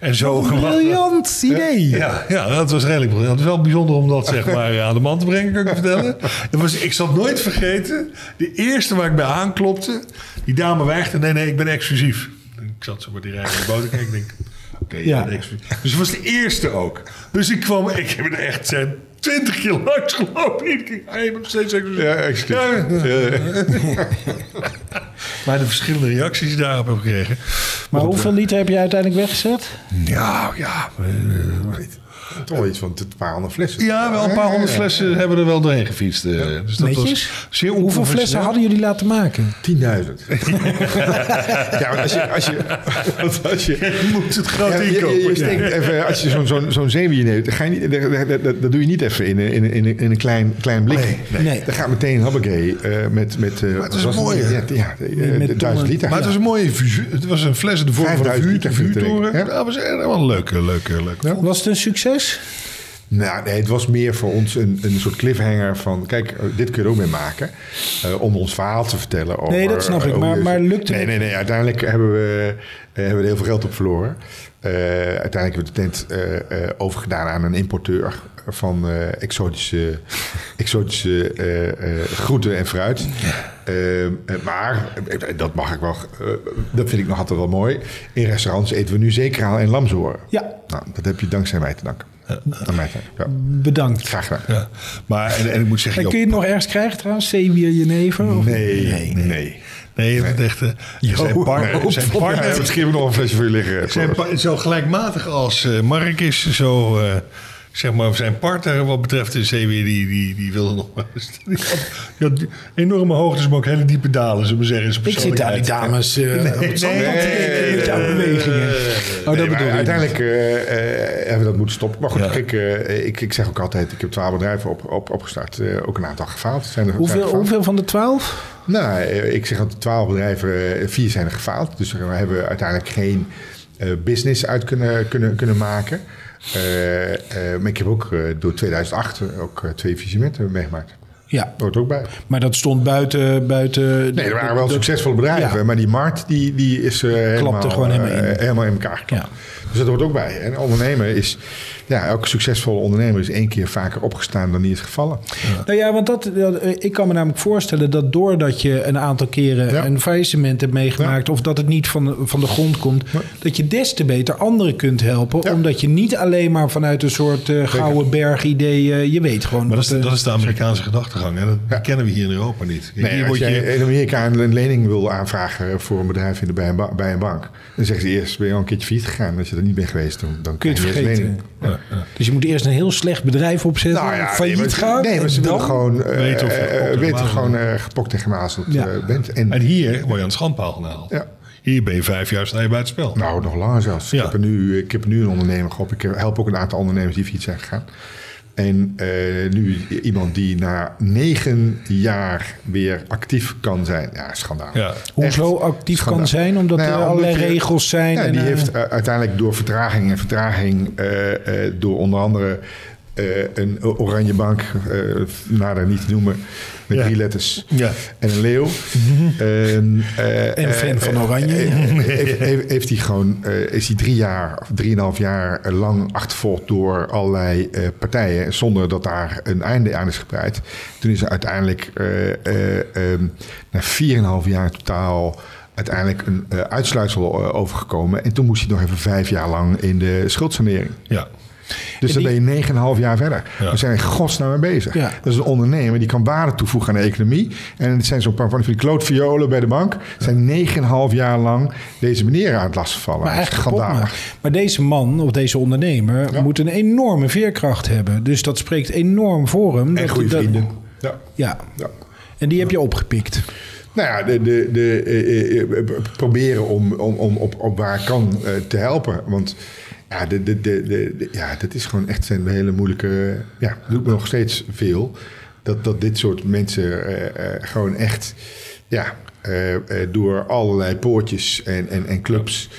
En zo... Briljant idee. Ja, ja, dat was redelijk briljant. Het is wel bijzonder om dat zeg (laughs) maar aan de man te brengen, kan ik je vertellen. Het was, ik zal het nooit vergeten. De eerste waar ik bij aanklopte, die dame weigde. Nee, nee, ik ben exclusief. Ik zat zo met die rij in de kijken. Ik denk, oké, Ja. ja. exclusief. Dus het was de eerste ook. Dus ik kwam, ik heb er echt zijn 20 keer langs gelopen. Iedere keer, hij nog steeds exclusief. Ja, exclusief. Ja, Ja. (laughs) Maar de verschillende reacties daarop heb gekregen. Maar hoeveel liter heb je uiteindelijk weggezet? Ja, ja. eh, Toch wel iets van een paar honderd flessen. Ja, wel een paar honderd flessen hebben er wel doorheen gefietst. eh. Dus dat was zeer Hoeveel flessen hadden jullie laten maken? 10.000. (laughs) ja, maar als je... Als je, als je Je moet het groot ja, je, je, inkopen. je steekt even, als je zo'n zo'n zo'n zeewier neemt, dan ga je niet, dat, dat, dat, dat doe je niet even in, een- in, een- in, een- in een klein, klein blik. Nee, nee. Nee. Dan gaat meteen hoppakee eh met... met uh, het is een mooie. Ja, ja, eh, met 1000 tonnen. liter. Maar het was een mooie vuur. Het was een fles in de vorm van een 5000 vuur, liter vuurtoren. dat was echt wel een leuke, leuke, leuke. Was het een succes? Nou, nee, het was meer voor ons een, een soort cliffhanger van... Kijk, eh, dit kun je ook mee maken. eh, om ons verhaal te vertellen over... Nee, dat snap ik, eh, maar- maar lukte nee, het? nee, nee. Uiteindelijk hebben we, hebben we er heel veel geld op verloren. Uiteindelijk hebben we de tent overgedaan aan een importeur... van eh, exotische, (laughs) exotische eh, eh, groenten en fruit. Eh, eh, maar, dat mag ik wel... dat vind ik nog altijd wel mooi. In restaurants eten we nu zeekraal en lamsoren. Ja. Nou, dat heb je dankzij mij te danken. Aan mij te danken. Ja. Bedankt. Graag gedaan. Ja. Maar, en, en ik moet zeggen... En kun je het nog ergens krijgen trouwens? Zeewier Jenever? Of- Nee, nee. nee. Nee, je hebt echt... eh, zijn partner, zijn Ja, partner misschien heb ik nog een flesje voor je liggen. zijn zo gelijkmatig als eh, Mark is, zo, eh, zeg maar, zijn partner wat betreft de zeeweer, die, die, die wilde nog maar eens. (laughs) Die had, enorme hoogtes, maar ook hele diepe dalen, zullen we zeggen. Ik zit daar die dames op het zandpad te kijken met jouw bewegingen. Oh, Nee, dat bedoel ik. uiteindelijk eh, eh, hebben we dat moeten stoppen. Maar goed, Ja. kijk, eh, ik, ik zeg ook altijd, ik heb twaalf bedrijven op, op, opgestart. Ook een aantal gefaald. Zijn er, zijn er Hoeveel, hoeveel van de twaalf? Nou, ik zeg altijd twaalf bedrijven, vier zijn er gefaald. Dus we hebben uiteindelijk geen business uit kunnen, kunnen, kunnen maken. Eh, eh, maar ik heb ook eh, door 2008 ook twee faillissementen meegemaakt. Ja, hoort ook bij. maar dat stond buiten... buiten Nee, er waren wel succesvolle bedrijven. Ja. Maar die markt die, die is eh, helemaal, gewoon helemaal in. helemaal in elkaar geklapt. Ja. Dus dat hoort ook bij. En ondernemen is... Ja, elke succesvolle ondernemer is één keer vaker opgestaan dan die is gevallen. Nou ja, want dat, dat- eh, ik kan me namelijk voorstellen dat doordat je een aantal keren Ja. een faillissement hebt meegemaakt... of dat het niet van de, van de grond komt... dat je des te beter anderen kunt helpen. Ja. Omdat je niet alleen maar vanuit een soort eh, gouden berg-idee... eh, je weet gewoon... Maar dat wat, is, dat is de Amerikaanse gedachtegang. En dat Ja. kennen we hier in Europa niet. Nee, hier als jij je, in Amerika een lening wil aanvragen voor een bedrijf in de, bij, een ba- bij een bank... dan zeggen ze eerst, ben je al een keertje failliet gegaan. Als je er niet bent geweest, dan, dan kun je het vergeten. lening. Dus je moet eerst een heel slecht bedrijf opzetten, Nou ja, failliet nee, gaan... Nee, maar ze en willen gewoon eh, Weten of je eh, gepokt en weten gemazeld gewoon eh, gepokt en gemazeld Ja. eh, bent. En, en hier word je aan het schandpaal gehaald. Ja. Hier ben je vijf jaar sta je buiten spel. Nou, nog langer zelfs. Ja. Ik, heb er nu, ik heb nu een ondernemer gehad. Ik help ook een aantal ondernemers die failliet zijn gegaan. En eh, nu iemand die na negen jaar weer actief kan zijn. Ja, schandaal. Ja. Hoezo actief schandaal. kan zijn? Omdat Nou ja, er allerlei omdat je- regels zijn. Ja, en, die eh, heeft eh, uiteindelijk door vertraging en vertraging... eh, eh, door onder andere eh, een oranje bank, eh nader niet te noemen... met Ja. drie letters Ja. en een leeuw. Ehm, eh, En een fan van Oranje. (laughs) heeft, hij gewoon, is hij drie jaar of drieënhalf jaar lang achtervolgd door allerlei partijen, zonder dat daar een einde aan is gebreid. Toen is er uiteindelijk eh, eh, ehm, na 4,5 jaar totaal uiteindelijk een uitsluitsel overgekomen. En toen moest hij nog even vijf jaar lang in de schuldsanering. Ja. Dus dan ben je 9,5 jaar verder. Ja. We zijn in godsnaam mee bezig. Ja. Dat is een ondernemer die kan waarde toevoegen aan de economie. En het zijn zo'n paar van die klootviolen bij de bank. zijn 9,5 jaar lang deze meneer aan het lastigvallen. Maar eigenlijk kapot schandalig. Maar deze man of deze ondernemer Ja. moet een enorme veerkracht hebben. Dus dat spreekt enorm voor hem. En dat- goede vrienden. Ja. Ja, ja. en die heb je opgepikt. Nou ja, de, de, de, eh, eh, eh, proberen om, om, om op, op waar kan eh, te helpen. Want ja, de, de, de, de, de- ja, dat is gewoon echt zijn hele moeilijke... Ja, dat doet me nog steeds veel. Dat, dat dit soort mensen eh, eh, gewoon echt... Ja, eh, door allerlei poortjes en, en, en clubs...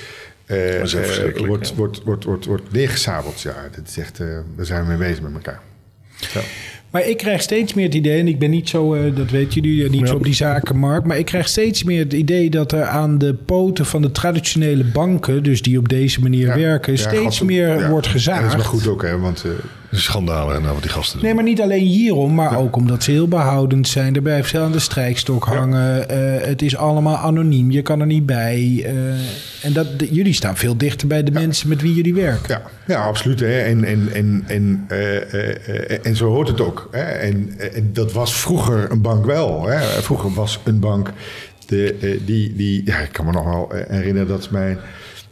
wordt, ja. wordt, wordt, wordt, wordt neergesabeld. Ja, dat is echt... daar zijn we mee bezig met elkaar. Maar ik krijg steeds meer het idee, en ik ben niet zo, eh, dat weten jullie, eh, niet Ja. zo op die zakenmarkt, maar ik krijg steeds meer het idee dat er aan de poten van de traditionele banken, dus die op deze manier Ja. werken, steeds meer wordt En dat is gezaagd. wel goed ook, hè, want... schandalen nou, wat die gasten doen. Nee, maar niet alleen hierom, maar ook omdat ze heel behoudend zijn. Er blijft ze aan de strijkstok hangen. Eh, het is allemaal anoniem, je kan er niet bij. eh, en dat, de- jullie staan veel dichter bij de mensen met wie jullie werken. Ja, ja absoluut. Hè. En, en, en, en, eh, en zo hoort het ook. Hè. En, en dat was vroeger een bank wel. Hè. Vroeger was een bank de, die, die... Ja, ik kan me nog wel herinneren dat mijn,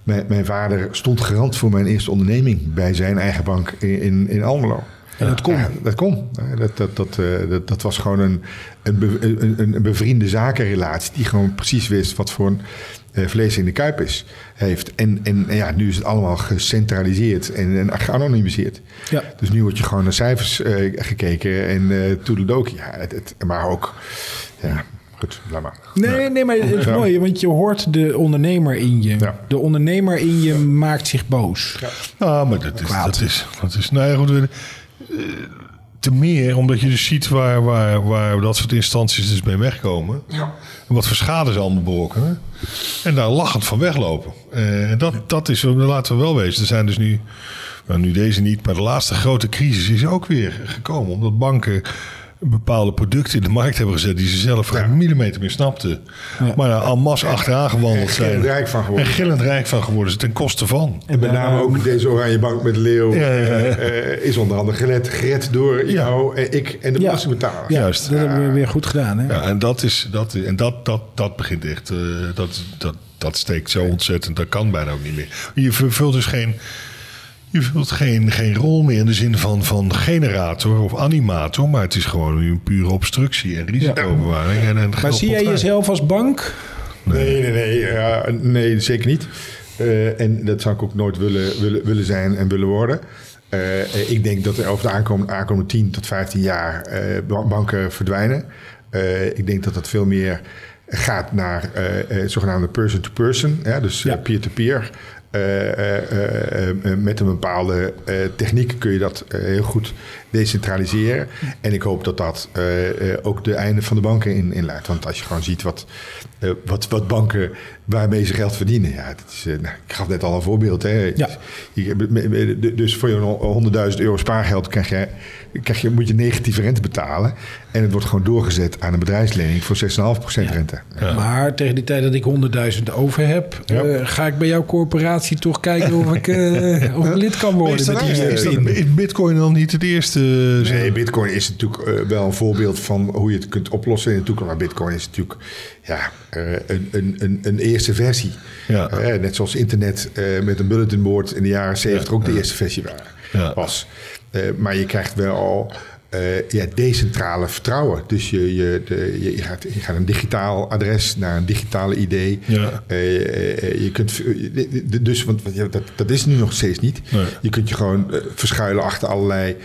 mijn, mijn vader stond garant voor mijn eerste onderneming... bij zijn eigen bank in, in, in Almelo. En dat kon. Ja, dat kon. Dat, dat, dat, eh, dat, dat was gewoon een, een, be- een, bevriende zakenrelatie... die gewoon precies wist wat voor een eh, vlees in de kuip is, heeft. En, en, en ja, nu is het allemaal gecentraliseerd en, en geanonimiseerd. Ja. Dus nu wordt je gewoon naar cijfers eh, gekeken en eh toedeledokie. Ja, het, het, maar ook... Ja, goed, laat maar. Nee, nee, maar het is Ja. mooi, want je hoort de ondernemer in je. Ja. De ondernemer in je maakt zich boos. Ah, maar dat is, Kwaad. dat is, dat is, nou ja, goed. eh, Te meer omdat je dus ziet waar, waar, waar dat soort instanties dus mee wegkomen. En wat voor schade ze allemaal berokkenen. En daar lachend van weglopen. Eh, En dat, dat is, laten we wel wezen. Er zijn dus nu, nou nu deze niet, maar de laatste grote crisis is ook weer gekomen. Omdat banken bepaalde producten in de markt hebben gezet die ze zelf geen millimeter meer snapten. Maar daar en masse achteraan gewandeld En gillend zijn. rijk van geworden. En gillend rijk van geworden zijn ten koste van. En met name ook deze oranje bank met de leeuw... Ja, ja, ja. eh, eh, is onder andere gered, gered door jou en ik en de belastingbetaler. Ja, Juist. dat hebben we weer goed gedaan. Hè? Ja, en dat, is, dat, en dat, dat, dat begint echt. eh, dat, dat, dat steekt zo ontzettend. Dat kan bijna ook niet meer. Je vervult dus geen. Je vult geen, geen rol meer in de zin van, van generator of animator, maar het is gewoon een pure obstructie en risicobewaring. En, en Maar zie jij jezelf als bank? Nee, nee, nee, ja, nee zeker niet. Eh, en dat zou ik ook nooit willen, willen, willen zijn en willen worden. Eh, ik denk dat er over de aankomende, aankomende 10 tot 15 jaar eh, ba- banken verdwijnen. Eh, ik denk dat dat veel meer gaat naar eh, eh, zogenaamde person-to-person, dus eh, Ja. peer-to-peer. Eh, eh, eh, eh, met een bepaalde eh, techniek kun je dat eh, heel goed decentraliseren. En ik hoop dat dat eh, eh, ook de einde van de banken in, inleidt. Want als je gewoon ziet wat, eh, wat, wat banken waarmee ze geld verdienen. Ja, dat is, nou, ik gaf net al een voorbeeld. Hè. Ja. Dus voor je 100.000 euro spaargeld krijg je, krijg je, moet je negatieve rente betalen. En het wordt gewoon doorgezet aan een bedrijfslening voor 6,5% rente. Maar tegen die tijd dat ik 100.000 over heb, eh, ga ik bij jouw corporatie toch kijken of ik, of ik lid kan (laughs) worden. Is dat met die nou- is dat- in. Is Bitcoin dan niet het eerste? Eh, Nee, Bitcoin is natuurlijk eh, wel een voorbeeld van hoe je het kunt oplossen in de toekomst. Maar Bitcoin is natuurlijk ja, eh, een, een, een, een eerste versie. Ja. Net zoals internet met een bulletin board in de jaren 70 ook de eerste versie was. Maar je krijgt wel al eh, ja, decentrale vertrouwen. Dus je, je, de, je, gaat, je gaat een digitaal adres naar een digitale ID. Ja. Eh, je kunt, dus, want ja, dat, dat is nu nog steeds niet. Nee. Je kunt je gewoon verschuilen achter allerlei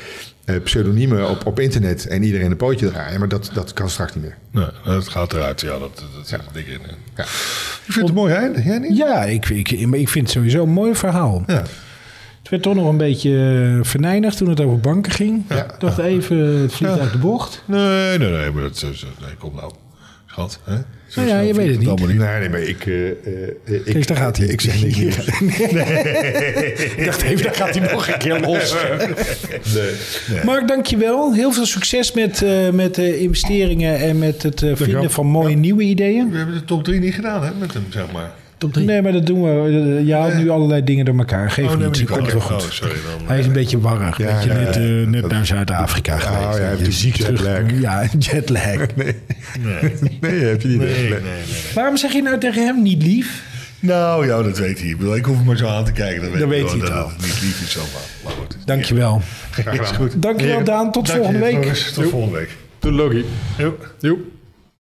pseudoniemen op, op internet en iedereen een pootje draaien. Maar dat, dat kan straks niet meer. Nee, dat gaat eruit. Ja, dat, dat zit er dik in. hè. Ja. Je vindt het een mooi einde, jij niet? Ja, ik, ik, ik vind het sowieso een mooi verhaal. Ja. Het werd toch nog een beetje eh, venijnig toen het over banken ging. Ja. Ik dacht even, het vliegt uit de bocht. Nee, nee, nee, maar dat is... Nee, kom nou. Schat, hè? Zo Nou ja, je weet het niet. allemaal niet. Nee, nee, maar ik... eh, eh, ik daar gaat hij. Ik zeg niks (laughs) nieuws. (laughs) Ik dacht even, daar gaat hij nog een keer los. Nee. (laughs) Mark, dankjewel. Heel veel succes met, eh, met de investeringen en met het eh, vinden van mooie nieuwe ideeën. We hebben de top 3 niet gedaan, hè, met hem, zeg maar. Nee, maar dat doen we. Eh, Je haalt nu allerlei dingen door elkaar. Geef Oh, nee, niet, komt wel goed. oh, sorry, dan- Hij is een beetje warrig. Ja, net, ja. eh, net naar Zuid-Afrika Oh, geweest. ja, Dat heeft ziek (laughs) jetlag. terug- Ja, jetlag. Nee. Nee, nee, heb je niet. nee, nee. Nee. nee. Waarom zeg je nou tegen hem niet lief? Nou, ja, dat weet hij. Ik, bedoel, ik hoef hem maar zo aan te kijken. Dan weet, Dan ik weet wel hij het dat al. het niet lief is zomaar. Maar goed. Dankjewel. Is goed. Dankjewel Daan. Tot volgende week. Tot volgende week. Doe Logie. Jo. Joep.